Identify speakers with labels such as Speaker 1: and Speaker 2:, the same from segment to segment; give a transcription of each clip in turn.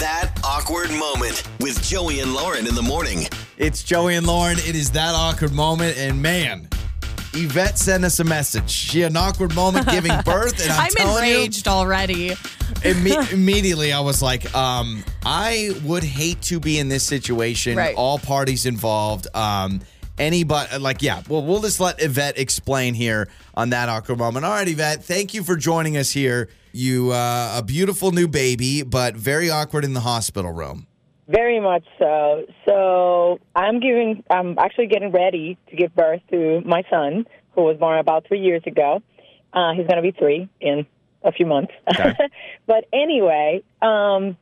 Speaker 1: That awkward moment with Joey and Lauren in the morning.
Speaker 2: It's Joey and Lauren. It is that awkward moment, and man, Yvette sent us a message. She had an awkward moment giving birth, and I'm,
Speaker 3: I'm
Speaker 2: telling
Speaker 3: enraged already.
Speaker 2: imme- immediately I was like, um, I would hate to be in this situation.
Speaker 3: Right.
Speaker 2: All parties involved. Um, anybody, like, yeah. Well, we'll just let Yvette explain here on that awkward moment. All right, Yvette, thank you for joining us here. You, uh, a beautiful new baby, but very awkward in the hospital room.
Speaker 4: Very much so. So I'm giving. I'm actually getting ready to give birth to my son, who was born about three years ago. Uh, he's going to be three in a few months. but anyway, um,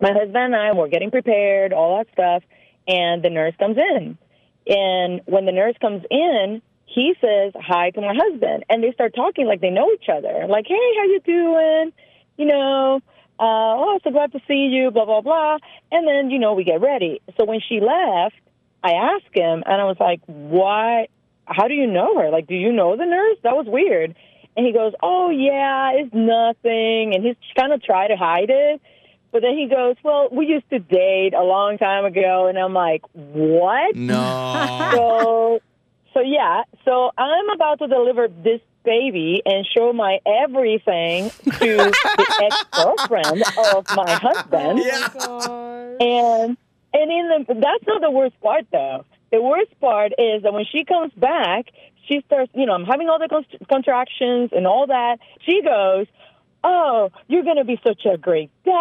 Speaker 4: my husband and I were getting prepared, all that stuff, and the nurse comes in. And when the nurse comes in, he says hi to my husband, and they start talking like they know each other. Like, hey, how you doing? You know, uh, oh, so glad to see you, blah, blah, blah. And then, you know, we get ready. So when she left, I asked him, and I was like, why? How do you know her? Like, do you know the nurse? That was weird. And he goes, oh, yeah, it's nothing. And he's kind of tried to hide it. But then he goes, well, we used to date a long time ago. And I'm like, what?
Speaker 2: No.
Speaker 4: So, so yeah. So I'm about to deliver this baby and show my everything to the ex-girlfriend of my husband. Yeah. Oh and and in the that's not the worst part though. The worst part is that when she comes back, she starts. You know, I'm having all the con- contractions and all that. She goes. Oh, you're going to be such a great dad.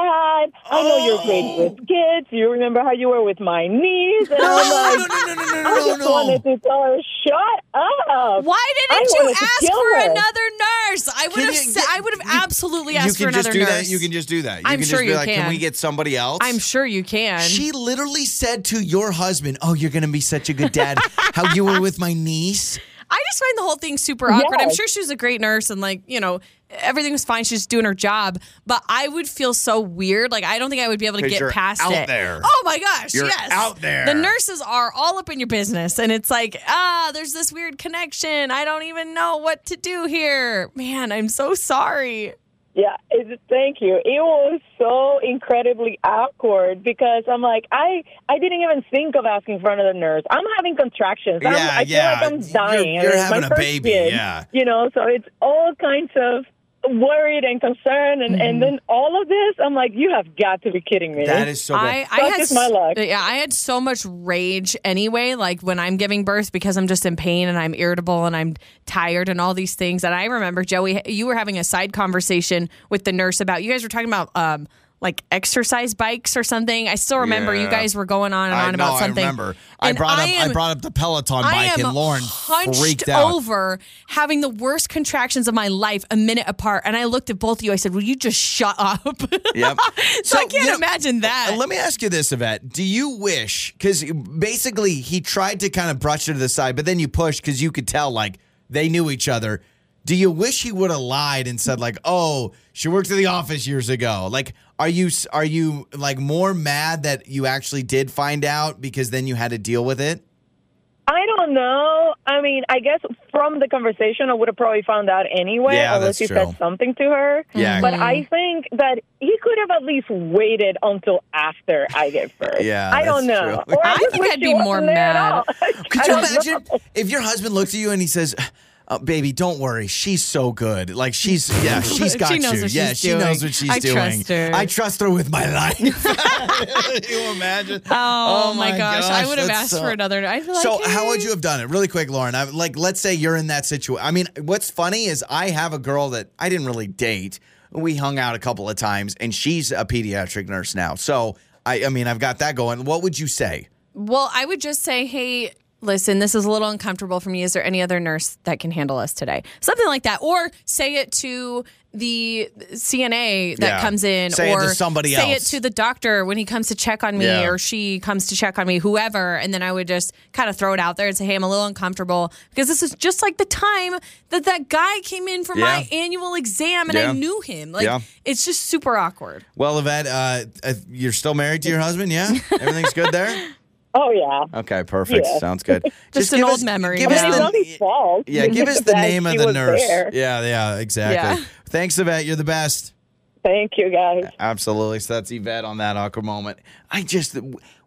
Speaker 4: I know you're great oh. with kids. You remember how you were with my niece. And I'm like,
Speaker 2: no, no, no, no, no,
Speaker 4: I
Speaker 2: no,
Speaker 4: just
Speaker 2: no.
Speaker 4: wanted to tell her, shut up.
Speaker 3: Why didn't you
Speaker 4: wanted to
Speaker 3: ask
Speaker 4: kill
Speaker 3: for
Speaker 4: her.
Speaker 3: another nurse? I would
Speaker 2: Can
Speaker 3: have.
Speaker 2: you
Speaker 3: sa- I would have
Speaker 2: you-
Speaker 3: absolutely
Speaker 2: You
Speaker 3: asked for
Speaker 2: can
Speaker 3: another
Speaker 2: just do
Speaker 3: nurse.
Speaker 2: that. You can just do that. You
Speaker 3: I'm
Speaker 2: can
Speaker 3: sure
Speaker 2: just be
Speaker 3: you
Speaker 2: like, can
Speaker 3: can.
Speaker 2: we get somebody else?
Speaker 3: I'm sure you can.
Speaker 2: She literally said to your husband, "Oh, you're going to be such a good dad. How you were with my niece."
Speaker 3: I just find the whole thing super awkward. I'm
Speaker 4: Yes.
Speaker 3: sure she was a great nurse and like, you know, everything was fine. She's just doing her job. But I would feel so weird. Like I don't think I would be able to get
Speaker 2: you're
Speaker 3: past
Speaker 2: out
Speaker 3: it.
Speaker 2: there.
Speaker 3: Oh my gosh.
Speaker 2: You're
Speaker 3: yes.
Speaker 2: out there.
Speaker 3: The nurses are all up in your business. And it's like, ah, there's this weird connection. I don't even know what to do here. Man, I'm so sorry.
Speaker 4: Yeah, it, thank you. It was so incredibly awkward because I'm like, I I didn't even think of asking for another nurse. I'm having contractions. I'm,
Speaker 2: Yeah,
Speaker 4: I feel
Speaker 2: yeah.
Speaker 4: like I'm
Speaker 2: You're-
Speaker 4: dying.
Speaker 2: you're having
Speaker 4: my
Speaker 2: a baby,
Speaker 4: kid,
Speaker 2: yeah.
Speaker 4: You know, so it's all kinds of worried and concerned, and,
Speaker 2: Mm-hmm.
Speaker 4: and then all of this, I'm like, you have got to be kidding me.
Speaker 2: That is so good.
Speaker 3: I, I had
Speaker 4: my luck.
Speaker 3: Yeah, I had so much rage anyway. Like when I'm giving birth because I'm just in pain and I'm irritable and I'm tired and all these things. And I remember Joey, you were having a side conversation with the nurse about you guys were talking about um like exercise bikes or something. I still remember you guys were going on and
Speaker 2: I
Speaker 3: on
Speaker 2: know,
Speaker 3: about something.
Speaker 2: I remember. I
Speaker 3: And
Speaker 2: brought up
Speaker 3: am-
Speaker 2: I brought up the Peloton
Speaker 3: I
Speaker 2: bike and Lauren freaked out.
Speaker 3: over having the worst contractions of my life a minute apart. And I looked at both of you. I said, Will you just shut up?
Speaker 2: Yep.
Speaker 3: so, I can't
Speaker 2: you know,
Speaker 3: imagine that.
Speaker 2: Let me ask you this, Yvette. Do you wish, because basically he tried to kind of brush it to the side, but then you pushed because you could tell like they knew each other. Do you wish he would have lied and said like, "Oh, she worked at the office years ago"? Like, are you are you like more mad that you actually did find out because then you had to deal with it?
Speaker 4: I don't know. I mean, I guess from the conversation, I would have probably found out anyway,
Speaker 2: Yeah,
Speaker 4: unless
Speaker 2: that's
Speaker 4: he
Speaker 2: true.
Speaker 4: said something to her.
Speaker 2: Yeah.
Speaker 4: But I mm-hmm. think that he could have at least waited until after I get first.
Speaker 2: Yeah,
Speaker 4: I don't know.
Speaker 2: true.
Speaker 4: Or
Speaker 3: I
Speaker 4: just
Speaker 3: think I'd be more
Speaker 4: wasn't there at
Speaker 3: mad.
Speaker 2: Could you imagine
Speaker 4: know.
Speaker 2: if your husband looks at you and he says, oh, "Baby, don't worry, she's so good. Like she's yeah, she's got
Speaker 3: knows
Speaker 2: you.
Speaker 3: what
Speaker 2: yeah,
Speaker 3: she's
Speaker 2: she
Speaker 3: doing.
Speaker 2: knows what she's
Speaker 3: I
Speaker 2: doing.
Speaker 3: trust her."
Speaker 2: I trust her with my life." you imagine?
Speaker 3: Oh, oh my, gosh. I would have asked
Speaker 2: so-
Speaker 3: for another. I feel like,
Speaker 2: so how would you have done it? Really quick, Lauren. I, like, let's say you're in that situation. I mean, what's funny is I have a girl that I didn't really date. We hung out a couple of times, and she's a pediatric nurse now. So I, I mean, I've got that going. What would you say?
Speaker 3: Well, I would just say, hey, listen, this is a little uncomfortable for me. Is there any other nurse that can handle us today? Something like that. Or say it to the CNA that
Speaker 2: Yeah.
Speaker 3: comes in,
Speaker 2: Say it
Speaker 3: or
Speaker 2: to somebody else.
Speaker 3: say
Speaker 2: else.
Speaker 3: it to the doctor when he comes to check on me,
Speaker 2: Yeah.
Speaker 3: or she comes to check on me, whoever. And then I would just kind of throw it out there and say, hey, I'm a little uncomfortable because this is just like the time that that guy came in for my annual exam and
Speaker 2: Yeah.
Speaker 3: I knew him. Like,
Speaker 2: Yeah.
Speaker 3: it's just super awkward.
Speaker 2: Well, Yvette, uh, uh, you're still married to your husband, yeah? Everything's good there?
Speaker 4: Oh yeah.
Speaker 2: Okay, perfect.
Speaker 4: Yeah.
Speaker 2: Sounds good.
Speaker 3: Just an old
Speaker 2: us-
Speaker 3: memory
Speaker 2: Give us
Speaker 4: mean,
Speaker 3: now.
Speaker 4: it's
Speaker 2: the,
Speaker 4: fault.
Speaker 2: yeah, give us the name of the nurse.
Speaker 4: there.
Speaker 2: Yeah, yeah, exactly.
Speaker 3: Yeah.
Speaker 2: Thanks, Yvette. You're the best.
Speaker 4: Thank you, guys.
Speaker 2: Absolutely. So that's Yvette on that awkward moment. I just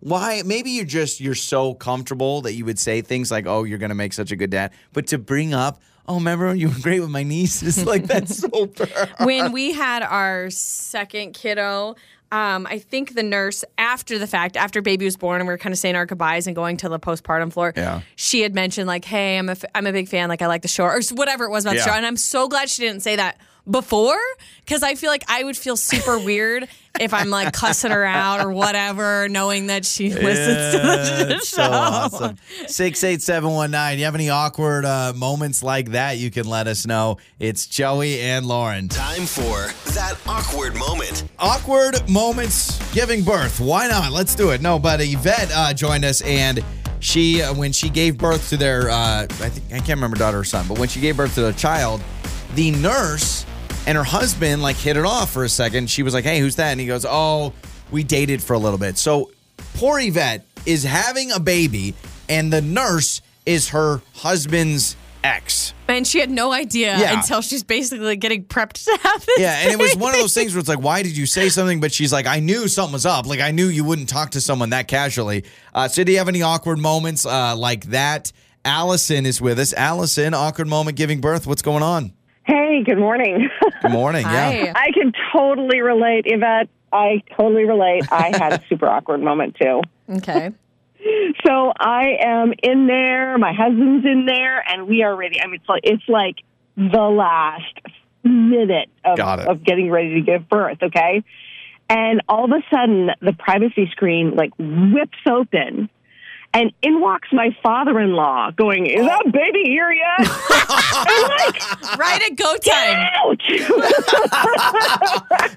Speaker 2: why maybe you're just you're so comfortable that you would say things like, "Oh, you're gonna make such a good dad," but to bring up, "Oh, remember when you were great with my nieces?" Like that's so. bad.
Speaker 3: when we had our second kiddo, um, I think the nurse, after the fact, after baby was born, and we were kind of saying our goodbyes and going to the postpartum floor,
Speaker 2: Yeah.
Speaker 3: she had mentioned like, "Hey, I'm a f- I'm a big fan. Like, I like the show, or whatever it was about
Speaker 2: Yeah.
Speaker 3: the show." And I'm so glad she didn't say that before, because I feel like I would feel super weird if I'm like cussing her out or whatever, knowing that she listens to the
Speaker 2: That's
Speaker 3: show.
Speaker 2: so awesome. Six eight seven one nine. You have any awkward uh, moments like that? You can let us know. It's Joey and Lauren.
Speaker 1: Time for that awkward moment.
Speaker 2: awkward moments giving birth. Why not? Let's do it. No, but Yvette uh, joined us, and she, uh, when she gave birth to their, uh, I think I can't remember daughter or son, but when she gave birth to their child, the nurse and her husband like hit it off for a second. She was like, "Hey, who's that?" And he goes, "Oh, we dated for a little bit." So poor Yvette is having a baby, and the nurse is her husband's ex.
Speaker 3: And she had no idea
Speaker 2: Yeah.
Speaker 3: until she's basically getting prepped to have this.
Speaker 2: Yeah, and it was one of those things where it's like, why did you say something? But she's like, I knew something was up. Like, I knew you wouldn't talk to someone that casually. Uh, so, do you have any awkward moments uh, like that? Allison is with us. Allison, awkward moment giving birth. What's going on?
Speaker 5: Hey, good morning.
Speaker 2: Good morning. Yeah.
Speaker 5: I can totally relate, Yvette. I totally relate. I had a super awkward moment too.
Speaker 3: Okay.
Speaker 5: So I am in there, my husband's in there, and we are ready. I mean, it's like it's like the last minute of, of getting ready to give birth. Okay, and all of a sudden the privacy screen like whips open. And in walks my father-in-law, going, "Is that baby here yet?" I'm like,
Speaker 3: Right at go time.
Speaker 5: "Ouch!"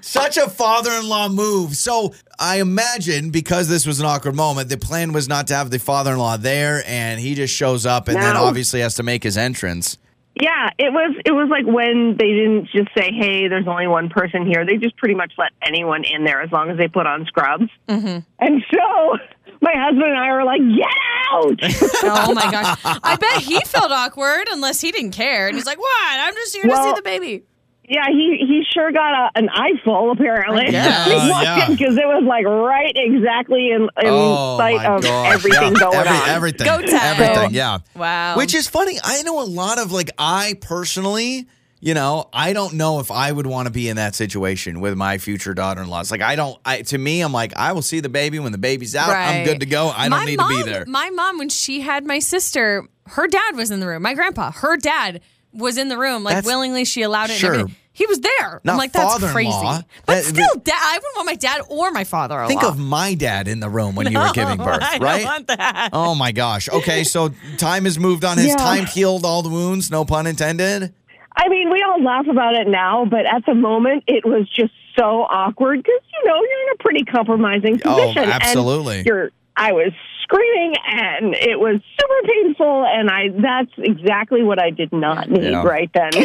Speaker 2: Such a father in law move. So, I imagine because this was an awkward moment, the plan was not to have the father in law there, and he just shows up and then obviously has to make his entrance.
Speaker 5: Yeah, it was it was like when they didn't just say, "Hey, there's only one person here." They just pretty much let anyone in there as long as they put on scrubs. Mm-hmm. And so my husband and I were like, "Get out!"
Speaker 3: Oh my gosh. I bet he felt awkward unless he didn't care. And he's like, what? I'm just here to see the baby.
Speaker 5: yeah, he he sure got a, an eyeful apparently.
Speaker 2: Yeah, yeah.
Speaker 5: because it was like right exactly in, in
Speaker 2: Oh,
Speaker 5: sight of
Speaker 2: gosh.
Speaker 5: everything
Speaker 2: Yeah.
Speaker 5: going
Speaker 2: Every-
Speaker 5: on.
Speaker 2: Everything.
Speaker 3: Go time.
Speaker 2: Everything. Yeah.
Speaker 3: Wow.
Speaker 2: Which is funny. I know a lot of like I personally, you know, I don't know if I would want to be in that situation with my future daughter-in-law. It's Like I don't I to me I'm like I will see the baby when the baby's out. I'm good to go. I don't
Speaker 3: My
Speaker 2: need
Speaker 3: mom,
Speaker 2: to be there.
Speaker 3: My mom, when she had my sister, her dad was in the room. My grandpa, her dad was in the room. Like
Speaker 2: That's-
Speaker 3: willingly, she allowed it.
Speaker 2: Sure.
Speaker 3: He was there.
Speaker 2: Not
Speaker 3: I'm like, that's crazy. But
Speaker 2: That-
Speaker 3: still, dad, I wouldn't want my dad or my father-in-law.
Speaker 2: Think of my dad in the room when you were giving birth,
Speaker 3: I
Speaker 2: right?
Speaker 3: don't want that.
Speaker 2: Oh my gosh. Okay, so time has moved on. Has
Speaker 5: Yeah.
Speaker 2: time healed all the wounds? No pun intended.
Speaker 5: I mean, we all laugh about it now, but at the moment, it was just so awkward because you know you're in a pretty compromising
Speaker 2: Oh,
Speaker 5: position. and
Speaker 2: absolutely.
Speaker 5: you're. I was screaming, and it was super painful, and I. That's exactly what I did not need
Speaker 2: Yeah.
Speaker 5: right then.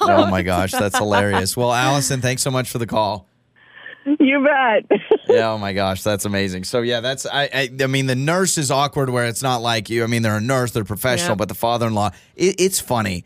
Speaker 2: Oh my gosh, that's hilarious. Well, Allison, thanks so much for the call.
Speaker 5: you bet.
Speaker 2: Yeah, oh my gosh, that's amazing. So yeah, that's I, I I mean the nurse is awkward where it's not like you. I mean they're a nurse, they're professional,
Speaker 3: Yeah.
Speaker 2: but the father-in-law, it, it's funny.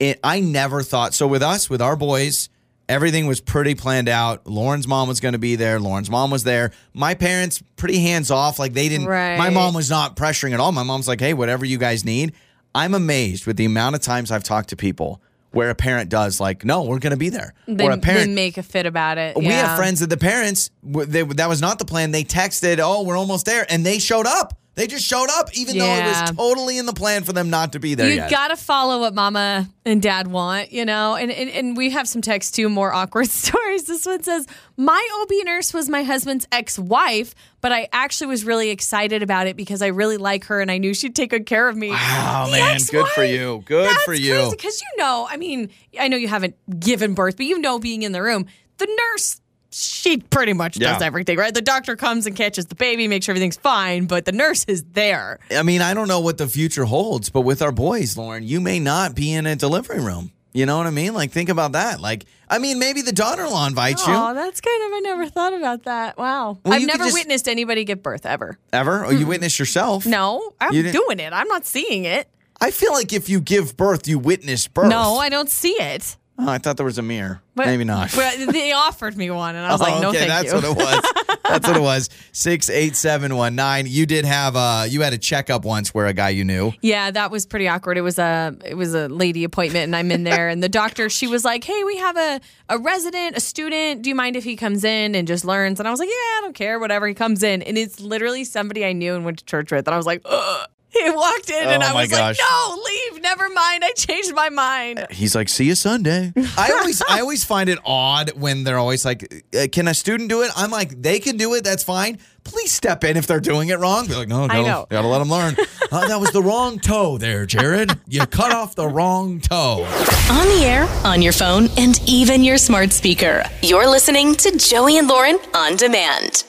Speaker 2: It, I never thought so with us with our boys. Everything was pretty planned out. Lauren's mom was going to be there. Lauren's mom was there. My parents pretty hands off. Like they didn't.
Speaker 3: Right.
Speaker 2: My mom was not pressuring at all. My mom's like, hey, whatever you guys need. I'm amazed with the amount of times I've talked to people where a parent does like, no, we're going to be there,
Speaker 3: They,
Speaker 2: or a parent
Speaker 3: make a fit about it.
Speaker 2: we have friends that the parents they, that was not the plan. They texted, "Oh, we're almost there," and they showed up. They just showed up, even though it was totally in the plan for them not to be there
Speaker 3: You
Speaker 2: yet.
Speaker 3: gotta follow what mama and dad want, you know? And, and and we have some text too, more awkward stories. This one says, My OB nurse was my husband's ex-wife, but I actually was really excited about it because I really like her and I knew she'd take good care of me.
Speaker 2: wow,
Speaker 3: The
Speaker 2: man, good for you. Good
Speaker 3: That's
Speaker 2: for you.
Speaker 3: Because you know, I mean, I know you haven't given birth, but you know being in the room, the nurse she pretty much does everything, right? The doctor comes and catches the baby, makes sure everything's fine, but the nurse is there.
Speaker 2: I mean, I don't know what the future holds, but with our boys, Lauren, you may not be in a delivery room. You know what I mean? Like, think about that. Like, I mean, maybe the daughter-in-law invites
Speaker 3: Oh,
Speaker 2: you Oh,
Speaker 3: that's kind of I never thought about that. Wow.
Speaker 2: Well,
Speaker 3: I've never
Speaker 2: just-
Speaker 3: witnessed anybody give birth ever.
Speaker 2: ever, or you witness yourself.
Speaker 3: No, I'm
Speaker 2: You
Speaker 3: doing it. I'm not seeing it.
Speaker 2: I feel like if you give birth, you witness birth.
Speaker 3: No, I don't see it.
Speaker 2: Oh, I thought there was a mirror.
Speaker 3: But-
Speaker 2: Maybe not.
Speaker 3: But they offered me one, and I was
Speaker 2: Oh,
Speaker 3: like, no,
Speaker 2: okay,
Speaker 3: thank
Speaker 2: that's
Speaker 3: you.
Speaker 2: what it was. That's what it was. Six eight seven one nine. You did have a you had a checkup once where a guy you knew.
Speaker 3: Yeah, that was pretty awkward. It was a it was a lady appointment, and I'm in there, and the doctor she was like, "Hey, we have a a resident, a student. Do you mind if he comes in and just learns?" And I was like, "Yeah, I don't care, whatever." He comes in, and it's literally somebody I knew and went to church with, and I was like, Ugh. He walked in, and
Speaker 2: Oh
Speaker 3: I was
Speaker 2: gosh.
Speaker 3: like, "No, leave. Never mind. I changed my mind."
Speaker 2: He's like, "See you Sunday." I always, I always find it odd when they're always like, uh, "Can a student do it?" I'm like, "They can do it. That's fine. Please step in if they're doing it wrong." They're like, "No, gotta, gotta let them learn." uh, that was the wrong toe there, Jared. You cut off the wrong toe.
Speaker 6: On the air, on your phone, and even your smart speaker. You're listening to Joey and Lauren on demand.